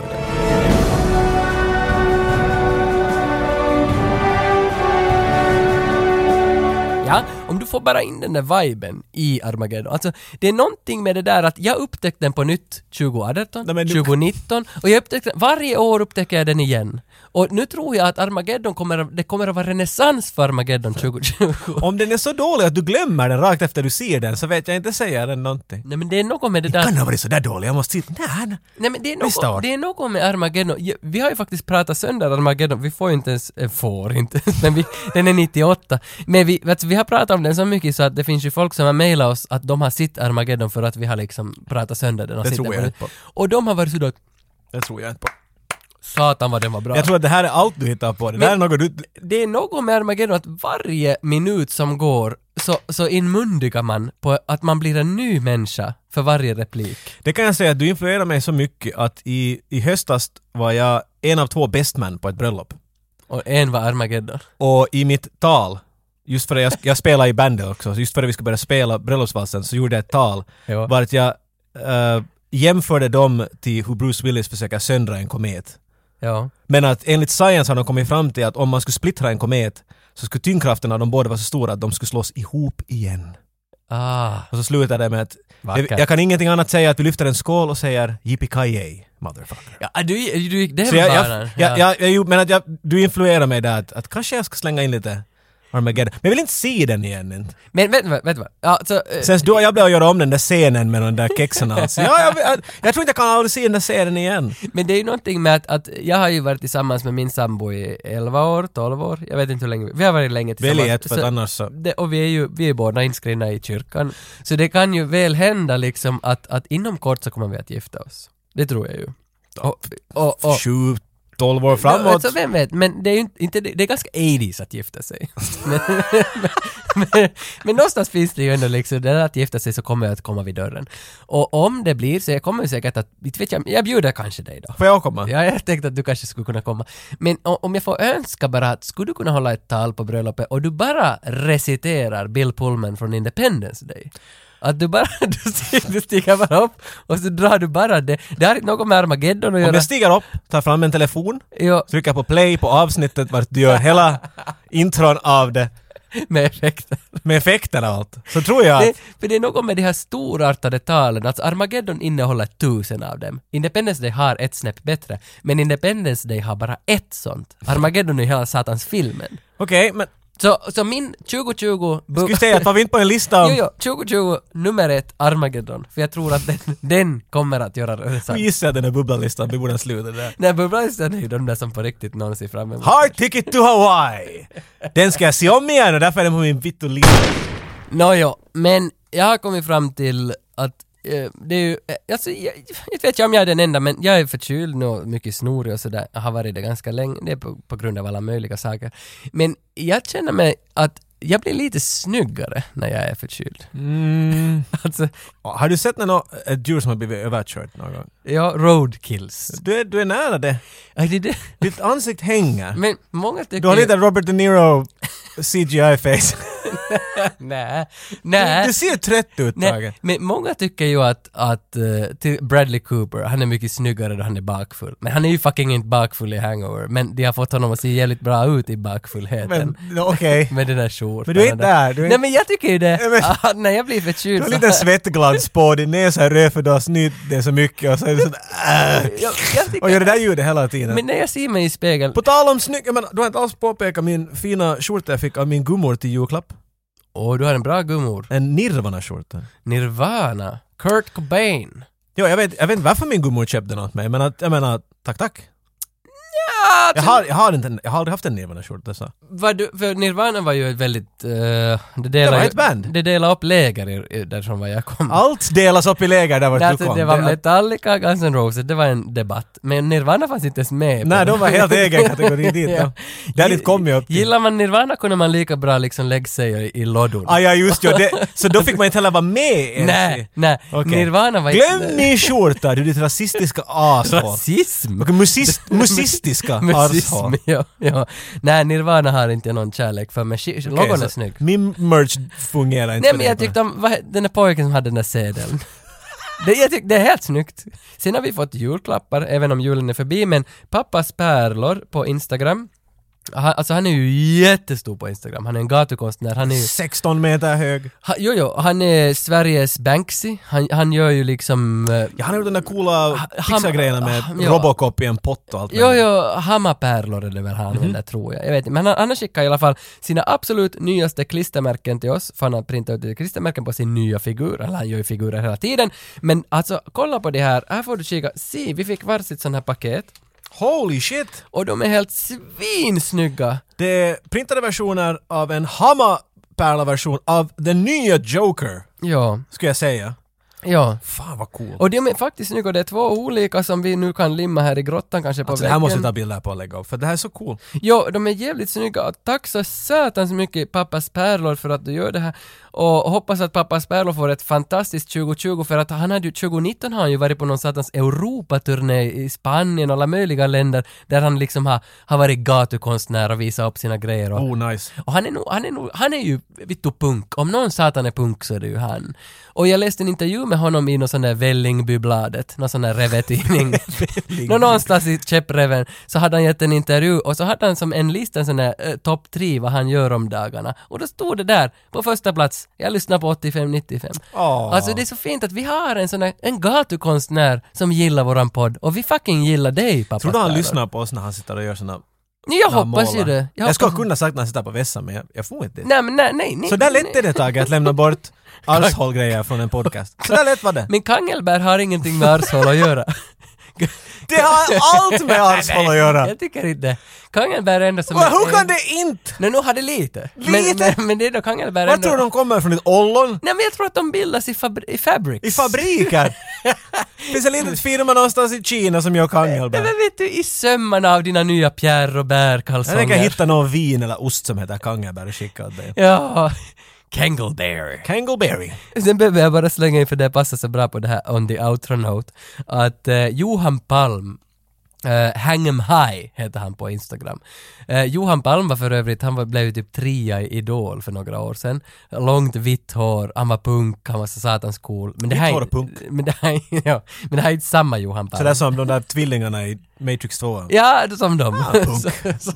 om du får bara in den där viben i Armageddon. Alltså, det är någonting med det där att jag upptäckte den på nytt 2018, Nej, du- 2019 och jag upptäckte varje år upptäcker jag den igen. Och nu tror jag att Armageddon kommer, det kommer att vara renässans för Armageddon 2020. Om den är så dålig att du glömmer den rakt efter du ser den så vet jag inte säga den någonting. Nej men det är något med det där... Kan ha varit så där dålig, jag måste se Nej, nej. Men det är, något, det är något med Armageddon. Vi har ju faktiskt pratat sönder Armageddon, vi får ju inte ens, äh, får inte, men vi, den är 98. Men vi, du, vi har pratat om den så mycket så att det finns ju folk som har mejlat oss att de har sitt Armageddon för att vi har liksom pratat sönder den och Det tror jag på inte på. Och de har varit sådär Det tror jag inte på. satan vad den var bra. Jag tror att det här är allt du hittar på. Det där är något du... Det är något med Armageddon att varje minut som går så, så inmundigar man på att man blir en ny människa för varje replik. Det kan jag säga att du influerar mig så mycket att i, i höstas var jag en av två bestmän på ett bröllop. Och en var Armageddon. Och i mitt tal, just för att jag, jag spelar i bandet också, så just för att vi skulle börja spela bröllopsvalsen så gjorde jag ett tal Ja. var att jag eh, jämförde dem till hur Bruce Willis försöker söndra en komet. Ja. Men att enligt science har de kommit fram till att om man skulle splittra en komet så skulle tyngdkraften av de båda vara så stora att de skulle slås ihop igen. Ah. Och så slutar det med att Vackert. jag, kan ingenting annat säga att vi lyfter en skål och säger yippee motherfucker. Ja, du, du gick den jag, jag, jag, jag, jag, men att jag, du influerar mig där att, att kanske jag ska slänga in lite Armageddon. Men jag vill inte se den igen inte. Men vet du vad? Alltså, eh, Sen du och jag blev att göra om den där scenen med de där kexen alltså. Ja, jag, jag, jag tror inte jag kan aldrig se den där scenen igen. men det är ju någonting med att, att jag har ju varit tillsammans med min sambo i 11 år, 12 år, jag vet inte hur länge, vi har varit länge tillsammans. Välj ett för att annars så... det, och vi är ju vi är båda inskrivna i kyrkan. Så det kan ju väl hända liksom att, att inom kort så kommer vi att gifta oss. Det tror jag ju. Och, och, och, 12 år framåt. alltså, vem vet, men det är ju inte, det är ganska 80s att gifta sig. men, men, men, men någonstans finns det ju ändå liksom, det där att gifta sig så kommer jag att komma vid dörren. Och om det blir så jag kommer säkert att, inte vet jag, jag bjuder kanske dig då. Får jag komma? Ja, jag tänkte att du kanske skulle kunna komma. Men om jag får önska bara att skulle du kunna hålla ett tal på bröllopet och du bara reciterar Bill Pullman från Independence Day? Att du bara, du stiger, du stiger bara upp och så drar du bara det. Det har inte något med Armageddon att Om göra. jag stiger upp, tar fram en telefon, Jo, trycker på play på avsnittet vart du gör hela intron av det med effekter. med effekterna och allt. Så tror jag Det, att... för det är något med de här storartade talen, alltså Armageddon innehåller tusen av dem. Independence Day har ett snäpp bättre, men Independence Day har bara ett sånt. Armageddon är hela satans filmen. Okej, men Så, så min 2020... bu- vi säga att var vi inte på en lista om... Jo, jo, 2020 nummer ett, Armageddon. För jag tror att den, den kommer att göra rörelsen. gissar jag den här bubblanlistan, vi borde sluta där. Nej, bubblanlistan är ju de där som på riktigt någon ser fram emot. Hard ticket to Hawaii! Den ska jag se om igen och därför är den på min vittu-lista. Nåjo, men jag har kommit fram till att eh, det är ju, eh, alltså, jag, inte vet jag om jag är den enda, men jag är förkyld nu och mycket snorig och sådär. Jag har varit det ganska länge, det är på, på grund av alla möjliga saker. Men jag känner mig att jag blir lite snyggare när jag är förkyld. Mm. Alltså, Har du sett något, ett djur som har blivit överkört någon gång? ja, roadkills. Du är, du är nära det. Aj, det, det. Ditt ansikte hänger. Men många tycker Du har lite Robert De Niro CGI-face. Nej, Du, nej. du ser trött ut Tage. men många tycker ju att, att till Bradley Cooper, han är mycket snyggare då han är bakfull. Men han är ju fucking inte bakfull i Hangover, men de har fått honom att se jävligt bra ut i bakfullheten. Men okej. med den där skjortan. Men du är inte där. Du är, Nej men jag tycker ju det, men- när jag blir du förkyld har lite svettglans på, din näsa är röd för du har snytt det så mycket och så är det sådär äh. jag, jag tycker, Och gör det där ljudet hela tiden. Men när jag ser mig i spegeln, På tal om snygg, jag menar, du har inte alls påpekat min fina skjorta jag fick av min gummor till julklapp. Åh du har en bra gummor. En Nirvana-skjorta. Nirvana, Kurt Cobain. Jo, jag vet, jag vet inte varför min gummor köpte något åt mig, men att, jag menar, tack tack. Ja, Jag har, jag har, inte, jag har aldrig haft en Nirvana-skjorta så. Vad du, för Nirvana var ju ett väldigt... Uh, det, Det var ju- ett band. Det delade upp läger i, i, därifrån var jag kom. Allt delas upp i läger där vart du kom. det var Metallica, Guns N' Roses, det var en debatt. Men Nirvana fanns inte ens med. Nej, de var helt egen kategori dit. Ja. Där dit kom jag upp till. Gillar man Nirvana kunde man lika bra liksom lägga sig i, i lådor. Ah, ja, just ja. Det, så då fick man inte heller vara med ens. nej, nej. Okej. Nirvana var Glöm min skjorta, du ditt rasistiska ashåll. Rasism! Och musist, musistiska Ashåll. ja, ja. Nej, Nirvana har inte någon kärlek för mig. Sk- Logon är snygg. Min merch fungerar inte Nej men jag tyckte om, vad, den där pojken som hade den där sedeln. Det, jag tyckte, det är helt snyggt. Sen har vi fått julklappar, även om julen är förbi, men pappas pärlor på Instagram. Han, alltså han är ju jättestor på Instagram, han är en gatukonstnär, han är ju... 16 meter hög. Ha, jo, jo, han är Sveriges Banksy, han, han gör ju liksom... eh, Ja, han har gjort den där coola pixargrejerna med ja. Robocop i en pott och allt Jo, möjligt. jo, Hammapärlor är det väl han använder tror jag. Jag vet inte, men han, han har skickat i alla fall sina absolut nyaste klistermärken till oss, för han har printat ut klistermärken på sin nya figur, eller han gör ju figurer hela tiden. Men alltså, kolla på det här, här får du kika, se, vi fick varsitt sånt här paket, Holy shit! och de är helt svinsnygga! Det är printade versioner av en Hammarpärla-version av den nya Joker, Ja, skulle jag säga. ja. Fan vad cool. Och de är faktiskt snygga, det är två olika som vi nu kan limma här i grottan kanske på Alltså, det väggen. här måste jag ta bilder på och lägga upp, för det här är så cool. Jo, de är jävligt snygga och tack så satans mycket pappas pärlor för att du gör det här. Och hoppas att pappas pärlor får ett fantastiskt 2020 för att han hade ju, 2019 har han ju varit på någon satans Europaturné i Spanien och alla möjliga länder där han liksom har, har varit gatukonstnär och visat upp sina grejer och, Oh nice. och han är nog, han är nog, han är ju vittu punk. Om någon satan är punk så är det ju han. Och jag läste en intervju med honom i någon sån där Vällingby-bladet, någon sån där revetidning. Nå, någonstans i käppreven så hade han gett en intervju och så hade han som en lista en sån där eh, topp tre vad han gör om dagarna. Och då stod det där på första plats, jag lyssnar på 85-95. Åh. Alltså det är så fint att vi har en sån där, en gatukonstnär som gillar våran podd och vi fucking gillar dig pappa. Tror du han lyssnar på oss när han sitter och gör såna... Jag hoppas ju det. Jag, skulle hoppas- kunna sagt när han sitter på vässan, men jag, jag får inte det. Nej men nej, nej. nej Så där lätt är det Tage att lämna bort arshållgrejer från en podcast. Så där lätt var det. Men kangelbär har ingenting med arshål att göra. Det har allt med arshåll att göra! Jag tycker inte. Kangelbär är ändå som... Men hur kan det inte? Nej, nu har det lite. Lite? Men, men, det är då kangelbär Vad ändå... tror du de kommer från? Ett ollon? Nej men jag tror att de bildas i, fabri- i fabrics. I fabriker? Finns en liten firma någonstans i Kina som gör Nej, kangelbär? men vet du, i sömmarna av dina nya Pierre Jag Robert-kalsonger. tänker hitta någon vin eller ost som heter kangelbär och skicka åt dig. Ja, Kangleberry. Kangleberry. Sen behöver jag bara slänga in, för det passar så bra på det här on the outro note, att eh, Johan Palm Uh, Hang 'em High heter han på Instagram. Eh, Johan Palm var för övrigt, han var, blev ju typ trea i Idol för några år sedan. Långt vitt hår, han var punk, han var så satans cool. Men det Vitt här, är- hår och punk. Men det här, ja, men det här är inte samma Johan Palm. Sådär som de där tvillingarna i Matrix 2. Ja, som dem. punk. så, så.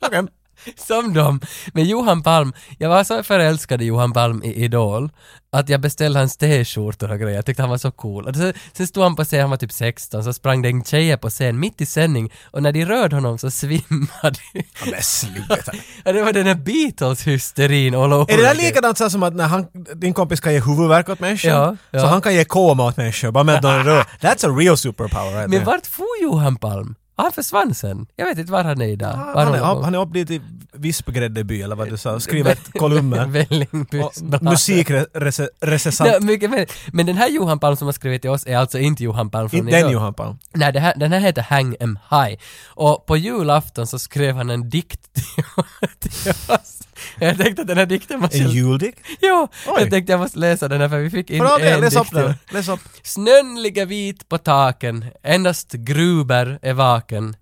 som dem. Men Johan Palm, jag var så förälskad i Johan Palm i Idol att jag beställde hans t-skjortor och grejer. Jag tyckte han var så cool. Och sen, sen stod han på scen, han var typ 16, så sprang det en tjejer på scen mitt i sändning och när de rörde honom så svimmade Ja, Men sluta. Ja, Det var den här Beatles-hysterin all over Är det där likadant så som att när han, din kompis kan ge huvudvärk åt människor? Ja, ja. Så han kan ge koma åt människor bara med att de rör. That's a real superpower right Men there. vart for Johan Palm? Han försvann sen. Jag vet inte var han är idag. Var Han är, på? han är upp dit i Vispgräddeby eller vad du sa, skriver kolumner. Musikrecensent. Ja, mycket mer. Men den här Johan Palm som har skrivit till oss är alltså inte Johan Palm från Inte den. Johan Palm. Nej, det här, den här heter Hang 'em High. Och på julafton så skrev han en dikt till oss. Jag tänkte att den här dikten måste... En juldikt? Jo, Oj. jag tänkte jag måste läsa den här för vi fick in del, en läs upp den. Läs upp. Snön ligger vit på taken, endast Gruber är vaken.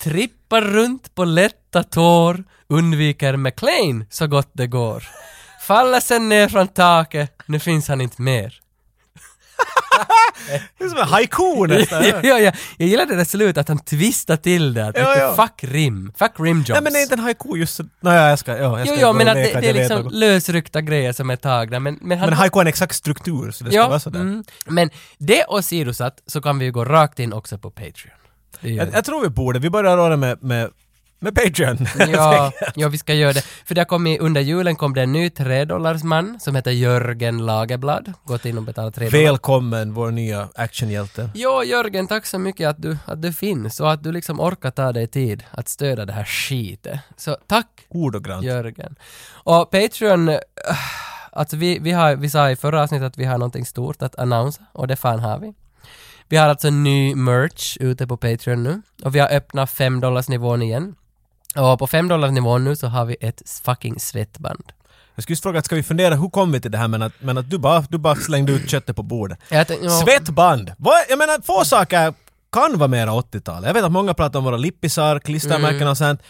Trippar runt på lätta tår, undviker McLean så gott det går. Faller sen ner från taket, nu finns han inte mer. Det är som en haiku nästan. ja, ja, ja. Jag gillar det där slutet, att han twistar till det. Att, Ja, ja. Fuck rim. Fuck rim jobs. Nej men det är inte en haiku just så... Nej jag ska, ja, jag Jo, ska jo, gå men att det, det är liksom något. lösryckta grejer som är tagna. Men, men han Men haiku har en exakt struktur så det ska vara sådär. mm, men det åsidosatt så kan vi ju gå rakt in också på Patreon. Jag, jag tror vi borde, vi börjar röra med, med, med Patreon. Ja, ja, vi ska göra det. För det kom i, under julen kom det en ny tredollarsman som heter Jörgen Lagerblad. Gått in och betalat tre dollar. Välkommen vår nya actionhjälte. Jo, Jörgen, tack så mycket att du, att du finns och att du liksom orkar ta dig tid att stödja det här skitet. Så tack, Ordagrant. Jörgen. Och Patreon, äh, alltså vi, vi, har, vi sa i förra avsnittet att vi har någonting stort att annonsa och det fan har vi. Vi har alltså ny merch ute på Patreon nu och vi har öppnat 5 nivån igen. Och på 5 nivån nu så har vi ett fucking svettband. Jag skulle just fråga, ska vi fundera, hur kom vi till det här men att, men att du, bara, du bara slängde ut köttet på bordet? Jag tänkte, ja, Svettband! Vad, jag menar, få saker kan vara mera 80-tal. Jag vet att många pratar om våra lippisar, klistermärken Mm. och sånt.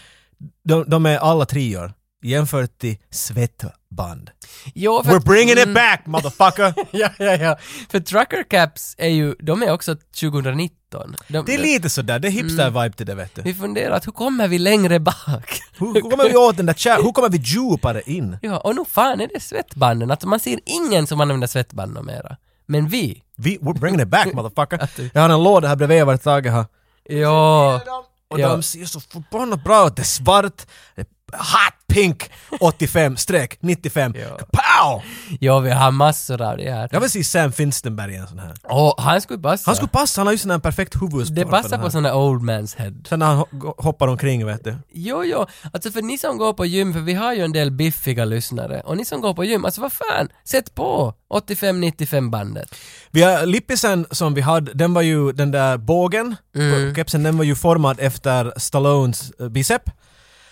De, de är alla trior jämfört till svettband. Jo, för, We're bringing it mm, back motherfucker! ja, ja, ja. För trucker caps är ju, de är också 2019. De, Det är lite sådär, det är Mm. hipster-vibe till det vet du. Vi funderar att hur kommer vi längre bak? Hur, hur kommer vi åt den där kär, hur kommer vi djupare in? Ja, och nu fan är det svettbanden. Alltså man ser ingen som använder svettband mera. Men vi, Vi, we're bringing it back motherfucker. Jag har en låda här bredvid vart Tage har. ja, Och Ja. de ser så förbannat bra ut. Det är svart, det är hot pink 85 streck 95. Ja. Pow! ja, vi har massor av det här. Jag vill se Sam Finstenberg i en sån här. Och han skulle passa. Han skulle passa, han har ju sån här perfekt huvud. det passar på sån där old man's head. Sen när han ho- hoppar omkring vet du. Jo, jo, alltså för ni som går på gym, för vi har ju en del biffiga lyssnare, och ni som går på gym, alltså vad fan, sätt på 85-95 bandet. Vi har lippisen som vi hade, den var ju den där bågen Mm. kepsen, den var ju formad efter Stallones eh, bicep.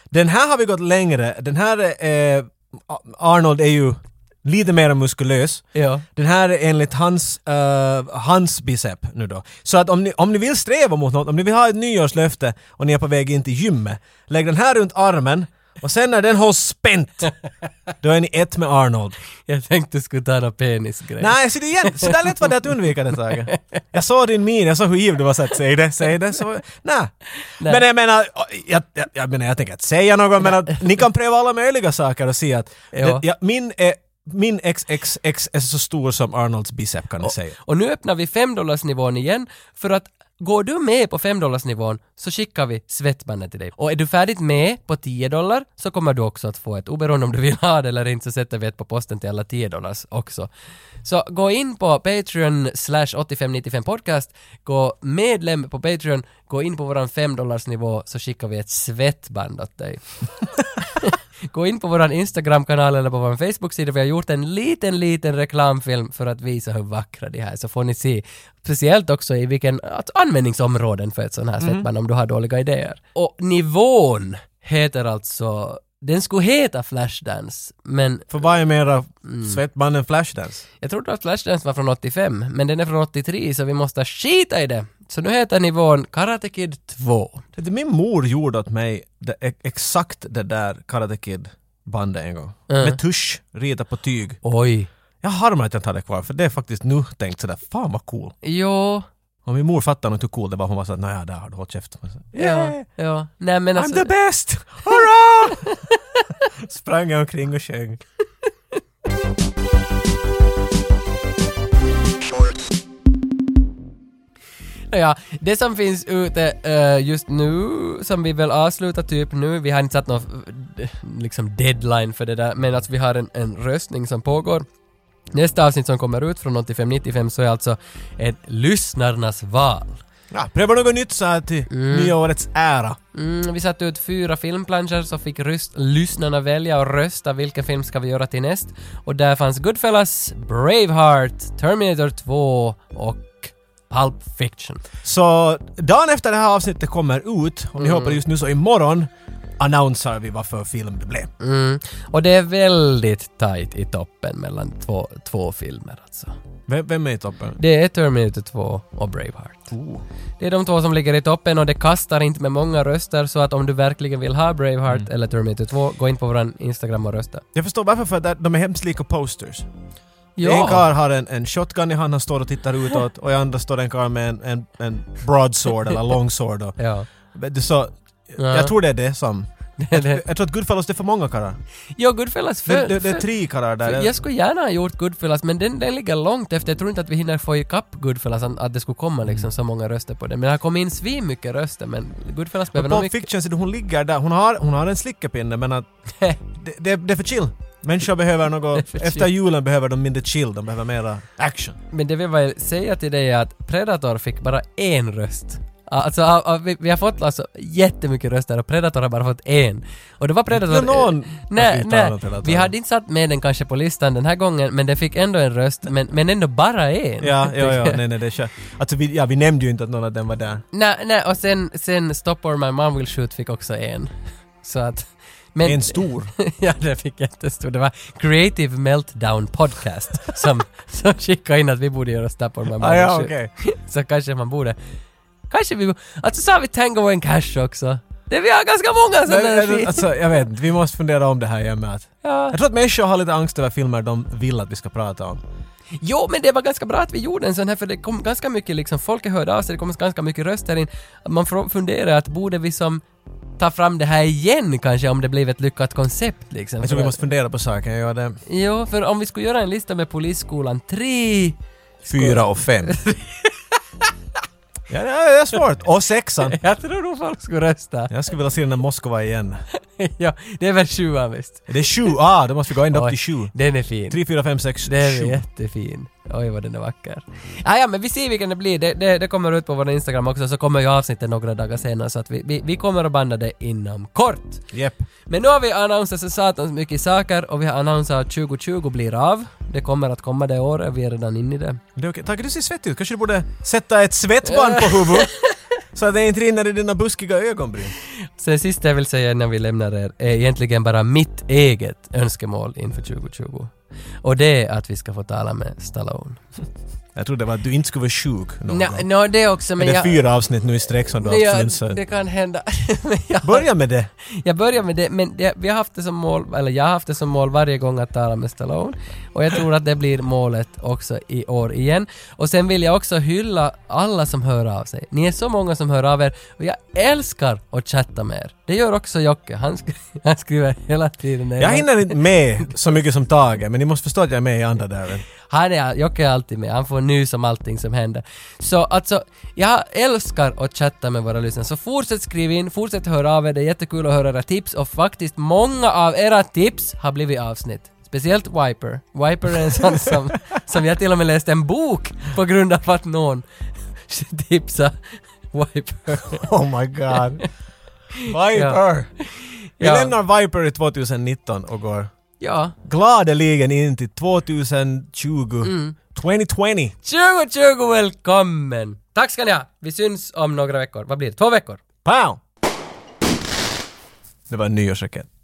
Den här har vi gått längre. Den här eh, Arnold är ju lite mer muskulös. Ja. Den här är enligt hans, eh, hans bicep nu då. Så att om ni, om ni vill sträva mot något, om ni vill ha ett nyårslöfte och ni är på väg in till gymmet, lägg den här runt armen och sen när den hålls spänt, då är ni ett med Arnold. Jag tänkte du skulle ta någon penisgrej. Nej, se det igen! Så där lätt var det att undvika det Tage. Jag såg din min, jag såg hur ivrig du var så att säg det, säg det, så... Nej. Men jag menar, jag, jag, jag menar, jag tänker inte säga något, men att ni kan pröva alla möjliga saker och se att det, ja, min är min XXX är så stor som Arnolds bicep kan ni säga. Och nu öppnar vi 5 nivån igen för att Går du med på 5 nivån så skickar vi svettbandet till dig. Och är du färdigt med på 10 dollar så kommer du också att få ett. Oberoende om du vill ha det eller inte så sätter vi ett på posten till alla 10 dollars också. Så gå in på Patreon slash 8595 podcast, gå medlem på Patreon, gå in på våran 5 nivå så skickar vi ett svettband åt dig. Gå in på vår Instagram-kanal eller på vår Facebook-sida. Vi har gjort en liten, liten reklamfilm för att visa hur vackra de här är. Så får ni se speciellt också i vilken användningsområden för ett sånt här svettband om du har dåliga idéer. Och nivån heter alltså den skulle heta Flashdance, men För vad är mera Mm. svettband än Flashdance? jag trodde att Flashdance var från 85, men den är från 83 så vi måste skita i det. Så nu heter nivån Karate Kid 2. Det är min mor gjorde åt mig det, exakt det där Karate Kid bandet en gång. Mm. Med tusch, rita på tyg. Oj. Jag harmar att jag inte hade det kvar för det är faktiskt nu tänkt sådär, fan vad cool. Jo. Och min mor fattade nog inte hur cool det var, hon var såhär, naja där har du hållit käften. Yeah, Ja. Ja. Nej men I'm alltså. the best! Hurra! Sprang jag omkring och sjöng. Ja, det som finns ute eh, just nu, som vi väl avslutar typ nu, vi har inte satt någon eh, liksom deadline för det där, men att vi har en, en röstning som pågår. Nästa avsnitt som kommer ut från 85-95 så är alltså ett lyssnarnas val. Ja, pröva något nytt så här till nya årets ära. Mm, vi satte ut fyra filmplanscher så fick röst, lyssnarna välja och rösta vilken film ska vi göra till näst. Och där fanns Goodfellas, Braveheart, Terminator 2 och Pulp Fiction. Så dagen efter det här avsnittet kommer ut, om ni hör på det just nu så imorgon, annonserar vi vad för film det blev. Mm. Och det är väldigt tight i toppen mellan två, två filmer alltså. Vem, vem är i toppen? Det är Terminator 2 och Braveheart. Det är de två som ligger i toppen och det kastar inte med många röster så att om du verkligen vill ha Braveheart eller Terminator 2, gå in på våran Instagram och rösta. Jag förstår varför, för att de är hemskt lika posters. En karl har en, en shotgun i hand, han står och tittar utåt och i andra står en karl med en, en, en broadsword eller longsword. Och, Ja. Så, Ja. Jag tror det är det som... Jag tror att Goodfellas det är för många karlar. Jo, Goodfellas för, Det, det, det är tre karlar där. Jag skulle gärna ha gjort Goodfellas men den, den ligger långt efter. Jag tror inte att vi hinner få ikapp Goodfellas att, det skulle komma Mm. liksom så många röster på den. Men det har kommit in svin mycket röster men Goodfellas behöver nog mycket... Fiction, hon ligger där, hon har, hon har en slickepinne men att det, det, det är för chill. Människor behöver Det något, efter julen behöver de mindre chill, de behöver mera action. Men det vill jag säga till dig är att Predator fick bara en röst. Alltså, vi, vi har fått alltså jättemycket röster och Predator har bara fått en. Och det var Predator... Ja, någon Nej, vi talar nej. Predator. Vi hade inte satt med den kanske på listan den här gången, men den fick ändå en röst, men, men ändå bara en. Ja, ja, ja, nej, nej, det är kört. Alltså vi, ja, vi nämnde ju inte att någon av dem var där. Nej, nej, och sen, sen Stop or My Mom Will Shoot fick också en. Så att... Men, En stor. ja, det fick jättestor. Det var Creative Meltdown Podcast som, som skickade in att vi borde göra Stop or My ah, ja, okej. Så kanske man borde... Kanske vi... Alltså så har vi Tango and Cash också. Det vi har ganska många sådana Men, alltså, jag vet inte, vi måste fundera om det här igen med att... Ja. Jag tror att människor har lite angst över filmer de vill att vi ska prata om. Jo, men det var ganska bra att vi gjorde en sån här för det kom ganska mycket liksom, folk hörde av sig, det kom ganska mycket röster in. Man får fundera att borde vi som ta fram det här igen kanske om det blev ett lyckat koncept liksom. Jag tror vi måste fundera på saken, jag gör det. Jo, för om vi skulle göra en lista med Polisskolan 3... Fyra och fem. ja, det är svårt. Och sexan. Jag tror nog folk skulle rösta. Jag skulle vilja se den där Moskva igen. ja, det är väl sjuan visst. Det är sju, ah, då måste vi gå ända upp till sju. Den är fin. Tre, fyra, fem, sex, Den är jättefin. Oj vad den är vacker. Ah, ja men vi ser vilken det blir. Det, det, det kommer ut på vår Instagram också så kommer ju avsnittet några dagar senare så att vi, vi, vi kommer att banda det inom kort. Japp. Men nu har vi annonsat så satans mycket saker och vi har annonsat att 2020 blir av. Det kommer att komma det året, vi är redan inne i det. Det är okej. Tage, du ser svettig ut. Kanske du borde sätta ett svettband på huvudet? så att det inte rinner i dina buskiga ögonbryn. Så det sista jag vill säga innan vi lämnar er är egentligen bara mitt eget önskemål inför 2020. Och det är att vi ska få tala med Stallone. Jag trodde det var att du inte skulle vara sjuk någon Nå, gång. no, det också men Men det är jag... fyra avsnitt nu i sträck som du har haft influensa. det kan hända. Jag, Börja med det. jag börjar med det, men det, vi har haft det som mål, eller jag har haft det som mål varje gång att tala med Stallone. Och jag tror att det blir målet också i år igen. Och sen vill jag också hylla alla som hör av sig. Ni är så många som hör av er och jag älskar att chatta med er. Det gör också Jocke, han, sk- han skriver hela tiden. Jag hinner inte med så mycket som Tage, men ni måste förstå att jag är med i andra där. Han är, Jocke är alltid med, han får nys om allting som händer. Så alltså, jag älskar att chatta med våra lyssnare. Så fortsätt skriva in, fortsätt höra av er, det är jättekul att höra era tips och faktiskt många av era tips har blivit avsnitt. Speciellt Wiper. Wiper är en sån som, som jag till och med läste en bok på grund av att någon tipsade Wiper. Oh my god. Viper! Vi Ja. lämnar Viper i 2019 och går Ja. gladeligen in till 2020. Mm. 2020. 2020 välkommen! Tack ska ni ha! Vi syns om några veckor. Vad blir det? Två veckor? Pow! Det var en nyårsraket.